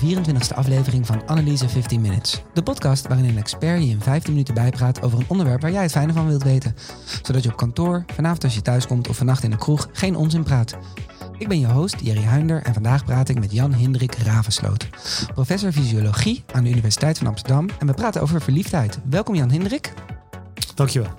24e aflevering van Analyse 15 Minutes. De podcast waarin een expert je in 15 minuten bijpraat over een onderwerp waar jij het fijne van wilt weten. Zodat je op kantoor, vanavond als je thuis komt of vannacht in de kroeg geen onzin praat. Ik ben je host Jerry Huinder en vandaag praat ik met Jan Hendrik Ravensloot, professor fysiologie aan de Universiteit van Amsterdam en we praten over verliefdheid. Welkom Jan Hendrik. Dankjewel.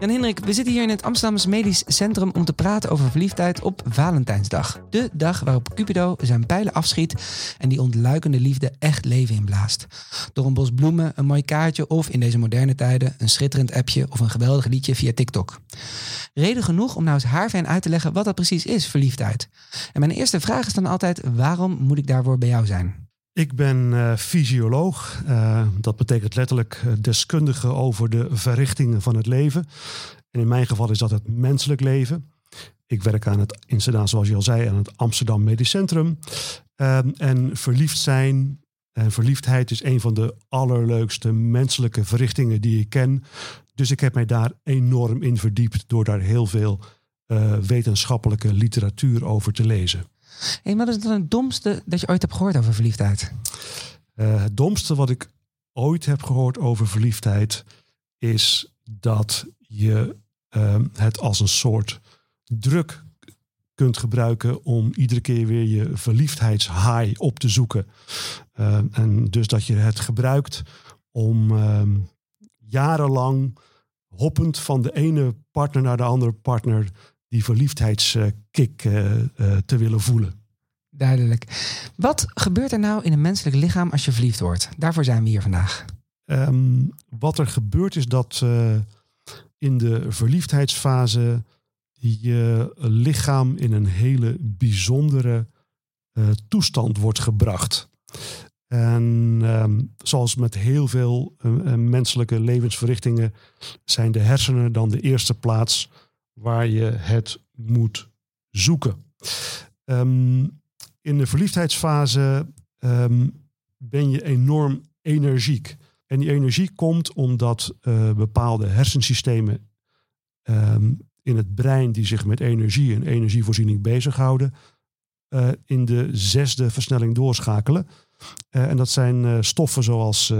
Jan Hendrik, we zitten hier in het Amsterdamse Medisch Centrum om te praten over verliefdheid op Valentijnsdag. De dag waarop Cupido zijn pijlen afschiet en die ontluikende liefde echt leven inblaast. Door een bos bloemen, een mooi kaartje of in deze moderne tijden een schitterend appje of een geweldig liedje via TikTok. Reden genoeg om nou eens haarfijn uit te leggen wat dat precies is, verliefdheid. En mijn eerste vraag is dan altijd, waarom moet ik daarvoor bij jou zijn? Ik ben uh, fysioloog. Uh, dat betekent letterlijk uh, deskundige over de verrichtingen van het leven. En in mijn geval is dat het menselijk leven. Ik werk aan het, inderdaad, zoals je al zei, aan het Amsterdam Medisch Centrum. Ehm, en verliefd zijn en verliefdheid is een van de allerleukste menselijke verrichtingen die ik ken. Dus ik heb mij daar enorm in verdiept door daar heel veel wetenschappelijke literatuur over te lezen. Hey, wat is dan het domste dat je ooit hebt gehoord over verliefdheid? Uh, het domste wat ik ooit heb gehoord over verliefdheid is dat je uh, het als een soort druk kunt gebruiken om iedere keer weer je verliefdheidshigh op te zoeken. Uh, en dus dat je het gebruikt om ehm, jarenlang hoppend van de ene partner naar de andere partner die verliefdheidskick uh, uh, te willen voelen. Duidelijk. Wat gebeurt er nou in een menselijk lichaam als je verliefd wordt? Daarvoor zijn we hier vandaag. Um, wat er gebeurt is dat uh, in de verliefdheidsfase je lichaam in een hele bijzondere toestand wordt gebracht. En um, zoals met heel veel menselijke levensverrichtingen zijn de hersenen dan de eerste plaats waar je het moet zoeken. Um, in de verliefdheidsfase um, ben je enorm energiek. En die energie komt omdat uh, bepaalde hersensystemen um, in het brein die zich met energie en energievoorziening bezighouden, uh, in de zesde versnelling doorschakelen. Uh, en dat zijn stoffen zoals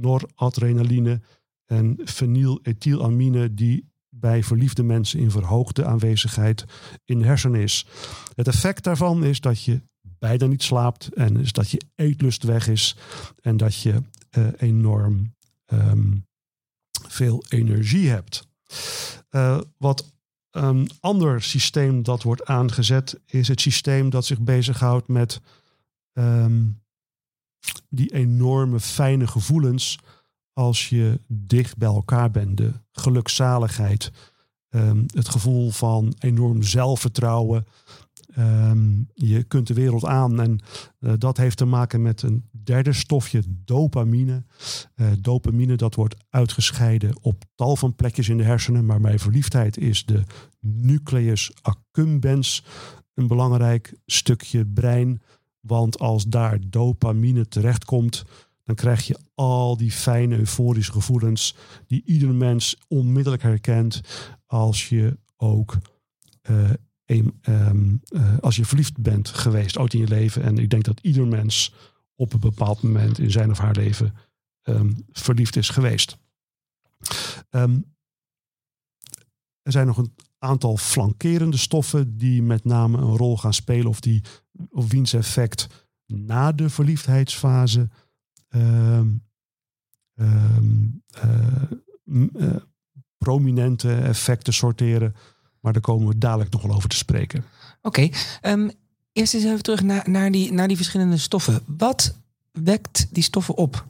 noradrenaline en fenylethylamine die bij verliefde mensen in verhoogde aanwezigheid in de hersenen is. Het effect daarvan is dat je bijna niet slaapt en is dat je eetlust weg is en dat je uh, enorm um, veel energie hebt. Uh, wat een ander systeem dat wordt aangezet is het systeem dat zich bezighoudt met um, die enorme fijne gevoelens als je dicht bij elkaar bent. De gelukzaligheid, um, het gevoel van enorm zelfvertrouwen. Um, je kunt de wereld aan en uh, dat heeft te maken met een derde stofje, dopamine. Uh, dopamine dat wordt uitgescheiden op tal van plekjes in de hersenen, maar bij verliefdheid is de nucleus accumbens een belangrijk stukje brein. Want als daar dopamine terechtkomt, dan krijg je al die fijne euforische gevoelens die ieder mens onmiddellijk herkent als je ook een, um, uh, als je verliefd bent geweest ooit in je leven. En ik denk dat ieder mens op een bepaald moment in zijn of haar leven um, verliefd is geweest. Um, er zijn nog een aantal flankerende stoffen die met name een rol gaan spelen of die of wiens effect na de verliefdheidsfase um, um, uh, uh, prominente effecten sorteren. Maar daar komen we dadelijk nog wel over te spreken. Oké, okay. um, eerst eens even terug naar, naar, die, naar die verschillende stoffen. Wat wekt die stoffen op?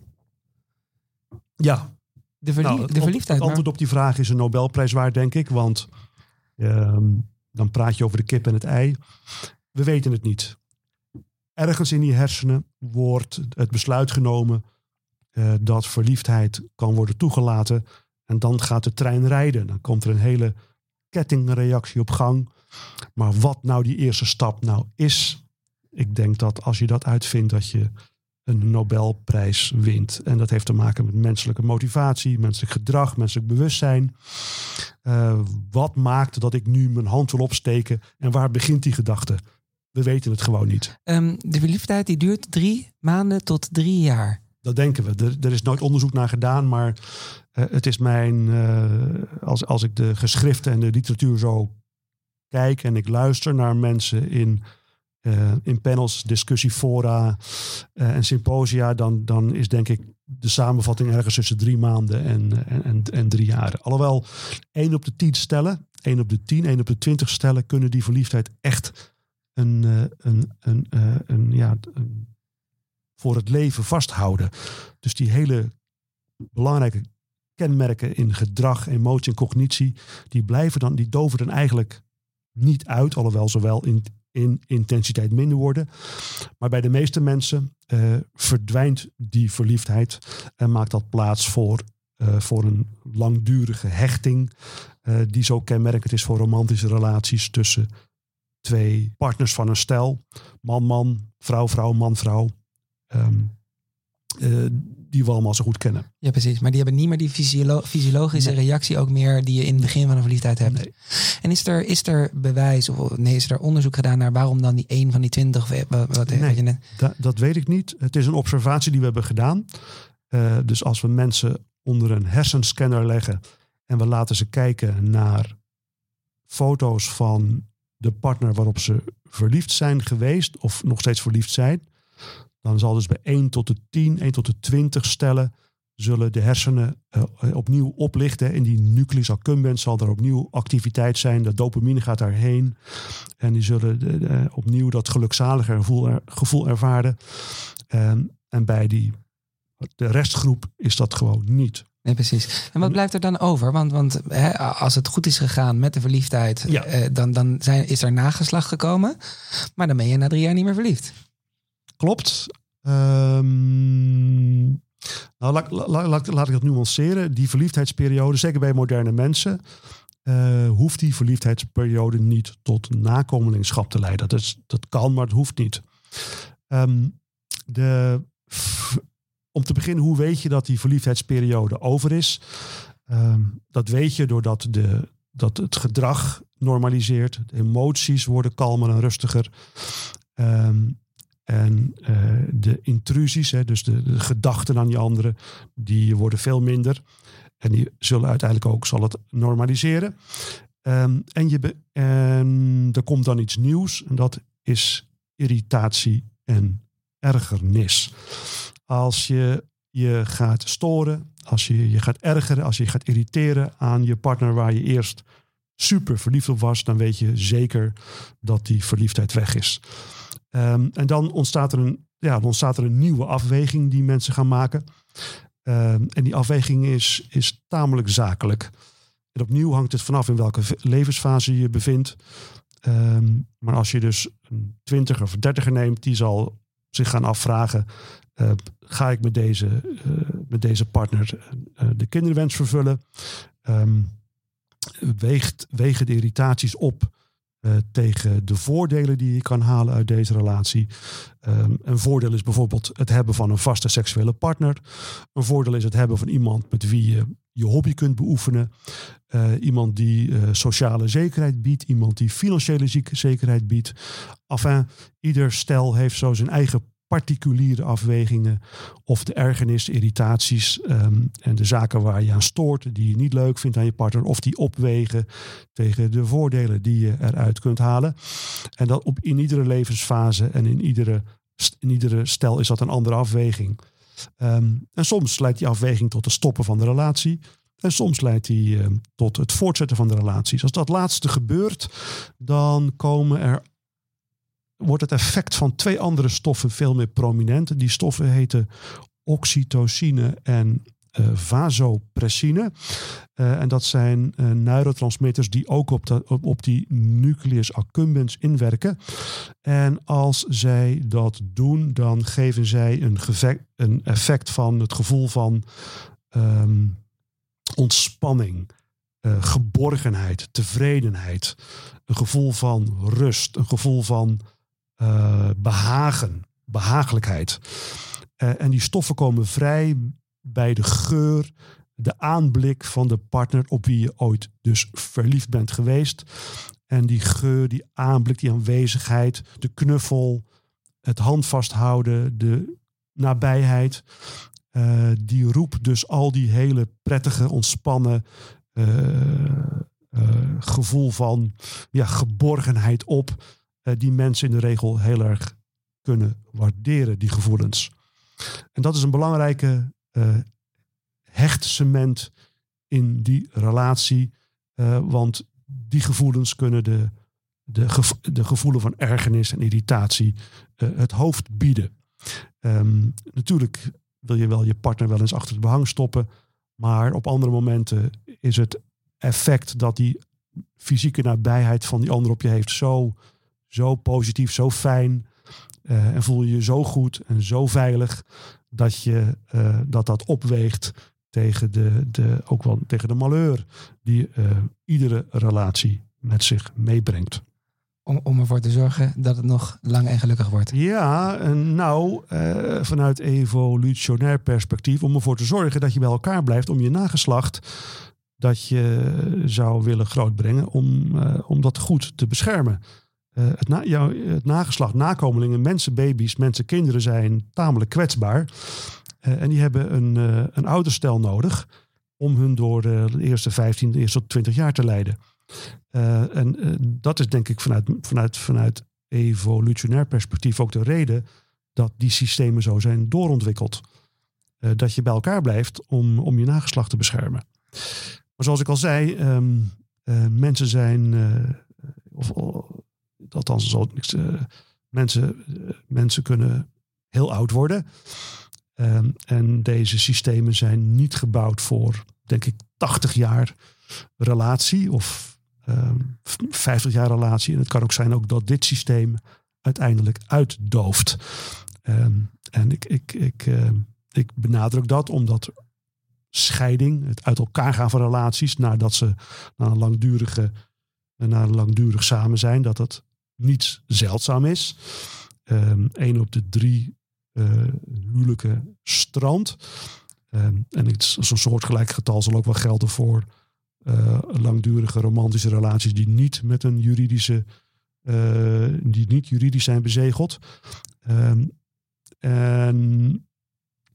Ja, de, verlie nou, het, de verliefdheid. Het antwoord op die vraag is een Nobelprijs waard, denk ik. Want dan praat je over de kip en het ei. We weten het niet ergens in die hersenen wordt het besluit genomen uh, dat verliefdheid kan worden toegelaten. En dan gaat de trein rijden. Dan komt er een hele kettingreactie op gang. Maar wat nou die eerste stap nou is, ik denk dat als je dat uitvindt, dat je een Nobelprijs wint. En dat heeft te maken met menselijke motivatie, menselijk gedrag, menselijk bewustzijn. Uh, wat maakt dat ik nu mijn hand wil opsteken en waar begint die gedachte? We weten het gewoon niet. Ehm, de verliefdheid die duurt drie maanden tot drie jaar. Dat denken we. Er, er is nooit onderzoek naar gedaan, maar eh, het is mijn, eh, als, als ik de geschriften en de literatuur zo kijk en ik luister naar mensen in, eh, in panels, discussiefora en symposia, dan, dan is denk ik de samenvatting ergens tussen drie maanden en, en, en, drie jaar. Alhoewel één op de tien stellen, één op de tien, één op de twintig stellen kunnen die verliefdheid echt een, een, een, een, een ja, voor het leven vasthouden. Dus die hele belangrijke kenmerken in gedrag, emotie en cognitie, die blijven dan, die doven dan eigenlijk niet uit, alhoewel zowel in, in intensiteit minder worden. Maar bij de meeste mensen uh, verdwijnt die verliefdheid en maakt dat plaats voor, voor een langdurige hechting, die zo kenmerkend is voor romantische relaties tussen twee partners van een stel, man-man, vrouw-vrouw, man-vrouw. Um, uh, die we allemaal zo goed kennen. Ja, precies. Maar die hebben niet meer die fysiolo fysiologische nee. reactie ook meer die je in het begin van een verliefdheid hebt. Nee. En is er, is er bewijs of nee, is er onderzoek gedaan naar waarom dan die één van die twintig? Wat, wat nee, je net... da, dat weet ik niet. Het is een observatie die we hebben gedaan. Uh, dus als we mensen onder een hersenscanner leggen en we laten ze kijken naar foto's van de partner waarop ze verliefd zijn geweest of nog steeds verliefd zijn, dan zal dus bij 1 tot de 10, 1 tot de 20 stellen, zullen de hersenen uh, opnieuw oplichten. In die nucleus accumbens zal er opnieuw activiteit zijn. De dopamine gaat daarheen. En die zullen de, de, opnieuw dat gelukzalige gevoel, er, ervaren. En, en bij die, de restgroep is dat gewoon niet. Nee, precies. En wat blijft er dan over? Want, want hè, als het goed is gegaan met de verliefdheid, ja. eh, dan, dan zijn, is er nageslag gekomen. Maar dan ben je na drie jaar niet meer verliefd. Klopt. Um, nou, laat, laat, laat, laat, ik dat nuanceren. Die verliefdheidsperiode, zeker bij moderne mensen, uh, hoeft die verliefdheidsperiode niet tot nakomelingschap te leiden. Dat, is, dat kan, maar het hoeft niet. Um, de, om te beginnen, hoe weet je dat die verliefdheidsperiode over is? Um, dat weet je doordat de, dat het gedrag normaliseert. De emoties worden kalmer en rustiger. Um, en uh, de intrusies, hè, dus de, gedachten aan die anderen, die worden veel minder. En die zullen uiteindelijk ook, zal het normaliseren. Um, en, je en er komt dan iets nieuws. En dat is irritatie en ergernis. Als je je gaat storen, als je je gaat ergeren, als je gaat irriteren aan je partner waar je eerst super verliefd op was, dan weet je zeker dat die verliefdheid weg is. Um, en dan ontstaat, er een, ja, dan ontstaat er een nieuwe afweging die mensen gaan maken. Um, en die afweging is, is tamelijk zakelijk. En opnieuw hangt het vanaf in welke levensfase je je bevindt. Um, maar als je dus een twintiger of dertiger neemt, die zal zich gaan afvragen: uh, ga ik met deze, uh, met deze partner uh, de kinderwens vervullen? weegt, wegen de irritaties op tegen de voordelen die je kan halen uit deze relatie. Um, een voordeel is bijvoorbeeld het hebben van een vaste seksuele partner. Een voordeel is het hebben van iemand met wie je je hobby kunt beoefenen. Iemand die sociale zekerheid biedt. Iemand die financiële zekerheid biedt. Enfin, ieder stel heeft zo zijn eigen particuliere afwegingen of de ergernis, irritaties um, en de zaken waar je aan stoort, die je niet leuk vindt aan je partner, of die opwegen tegen de voordelen die je eruit kunt halen. En dat op, in iedere levensfase en in iedere, in iedere stel is dat een andere afweging. Um, en soms leidt die afweging tot het stoppen van de relatie. En soms leidt die uh, tot het voortzetten van de relaties. Als dat laatste gebeurt, dan komen er wordt het effect van twee andere stoffen veel meer prominent. Die stoffen heten oxytocine en uh, vasopressine. Uh, en dat zijn uh, neurotransmitters die ook op, de, op, die nucleus accumbens inwerken. En als zij dat doen, dan geven zij een, een effect van het gevoel van um, ontspanning, geborgenheid, tevredenheid, een gevoel van rust, een gevoel van uh, behagen, behagelijkheid. Uh, en die stoffen komen vrij bij de geur, de aanblik van de partner op wie je ooit dus verliefd bent geweest. En die geur, die aanblik, die aanwezigheid, de knuffel, het handvasthouden, de nabijheid. eh, die roept dus al die hele prettige, ontspannen eh, eh, gevoel van ja, geborgenheid op. eh, die mensen in de regel heel erg kunnen waarderen, die gevoelens. En dat is een belangrijke eh hechtcement in die relatie. eh, want die gevoelens kunnen de, de, gev- de gevoelen van ergernis en irritatie het hoofd bieden. Ehm, natuurlijk wil je wel je partner wel eens achter het behang stoppen. Maar op andere momenten is het effect dat die fysieke nabijheid van die ander op je heeft zo, zo positief, zo fijn. eh, en voel je je zo goed en zo veilig dat je, eh, dat, dat opweegt tegen de, de, ook wel tegen de malheur die eh, iedere relatie met zich meebrengt. Om, om ervoor te zorgen dat het nog lang en gelukkig wordt. Ja, nou, vanuit evolutionair perspectief, om ervoor te zorgen dat je bij elkaar blijft, om je nageslacht dat je zou willen grootbrengen, om, om dat goed te beschermen. Eh, het, na, het nageslacht, nakomelingen, mensen, baby's, mensen, kinderen zijn tamelijk kwetsbaar. Eh, en die hebben een, eh, een ouderstel nodig om hun door de eerste 15, de eerste tot 20 jaar te leiden. En dat is denk ik vanuit, vanuit, vanuit evolutionair perspectief ook de reden dat die systemen zo zijn doorontwikkeld. Dat je bij elkaar blijft om, om je nageslacht te beschermen. Maar zoals ik al zei, ehm, eh, mensen zijn, of althans, eh, mensen, eh, mensen kunnen heel oud worden. Ehm, en deze systemen zijn niet gebouwd voor, denk ik, 80 jaar relatie of ehm, 50 jaar relatie. En het kan ook zijn ook dat dit systeem uiteindelijk uitdooft. Ehm, en ik, ik, ik, ik benadruk dat omdat scheiding, het uit elkaar gaan van relaties, nadat ze na een langdurige, na een langdurig samen zijn, dat dat niet zeldzaam is. Eén Eén op de drie eh, huwelijken strand. Ehm, en zo'n soortgelijk getal zal ook wel gelden voor eh, langdurige romantische relaties die niet met een juridische, eh, die niet juridisch zijn bezegeld. Ehm, en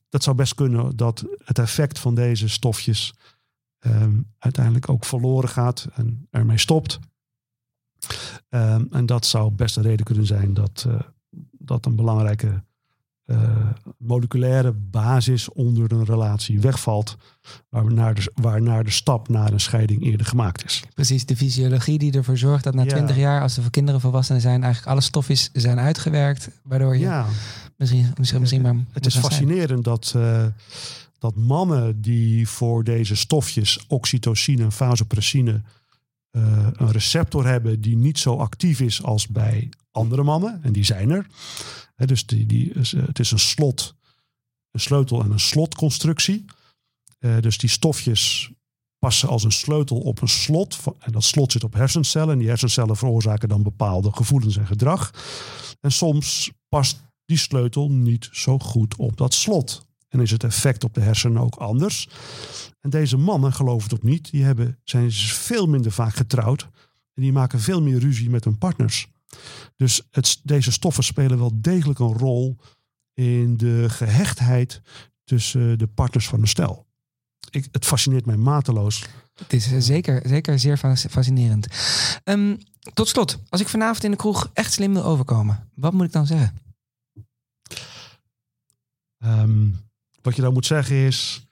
dat zou best kunnen dat het effect van deze stofjes ehm, uiteindelijk ook verloren gaat en ermee stopt. Ehm, en dat zou best een reden kunnen zijn dat, eh, dat een belangrijke eh, moleculaire basis onder een relatie wegvalt, waarnaar de, waarnaar de stap naar een scheiding eerder gemaakt is. Precies, de fysiologie die ervoor zorgt dat na Ja. 20 jaar, als de kinderen volwassen zijn, eigenlijk alle stofjes zijn uitgewerkt. Waardoor je Ja, misschien, misschien, misschien maar. het is zijn. fascinerend dat, eh, dat mannen die voor deze stofjes, oxytocine en vasopressine, eh, een receptor hebben die niet zo actief is als bij andere mannen. En die zijn er. Dus die, die, eh, het is een slot, een sleutel en een slotconstructie. Eh, dus die stofjes passen als een sleutel op een slot. En dat slot zit op hersencellen. En die hersencellen veroorzaken dan bepaalde gevoelens en gedrag. En soms past die sleutel niet zo goed op dat slot. En is het effect op de hersenen ook anders. En deze mannen, geloof het of niet, die hebben, zijn veel minder vaak getrouwd. En die maken veel meer ruzie met hun partners. Dus het, deze stoffen spelen wel degelijk een rol in de gehechtheid tussen de partners van een stel. Ik, het fascineert mij mateloos. Het is eh, zeker, zeker zeer fas- fascinerend. Ehm, tot slot, als ik vanavond in de kroeg echt slim wil overkomen, wat moet ik dan zeggen? Ehm, wat je dan moet zeggen is,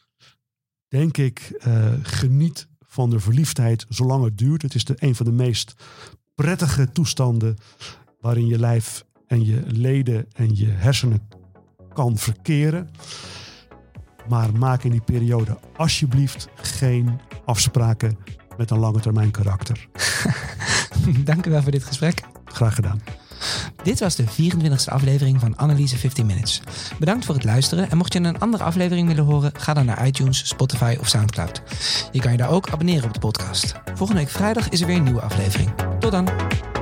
denk ik, eh, geniet van de verliefdheid zolang het duurt. Het is de, een van de meest prettige toestanden waarin je lijf en je leden en je hersenen kan verkeren. Maar maak in die periode alsjeblieft geen afspraken met een lange termijn karakter. Dank u wel voor dit gesprek. Graag gedaan. Dit was de 24e aflevering van Analyse 15 Minutes. Bedankt voor het luisteren en mocht je een andere aflevering willen horen, ga dan naar iTunes, Spotify of Soundcloud. Je kan je daar ook abonneren op de podcast. Volgende week vrijdag is er weer een nieuwe aflevering. Tot dan!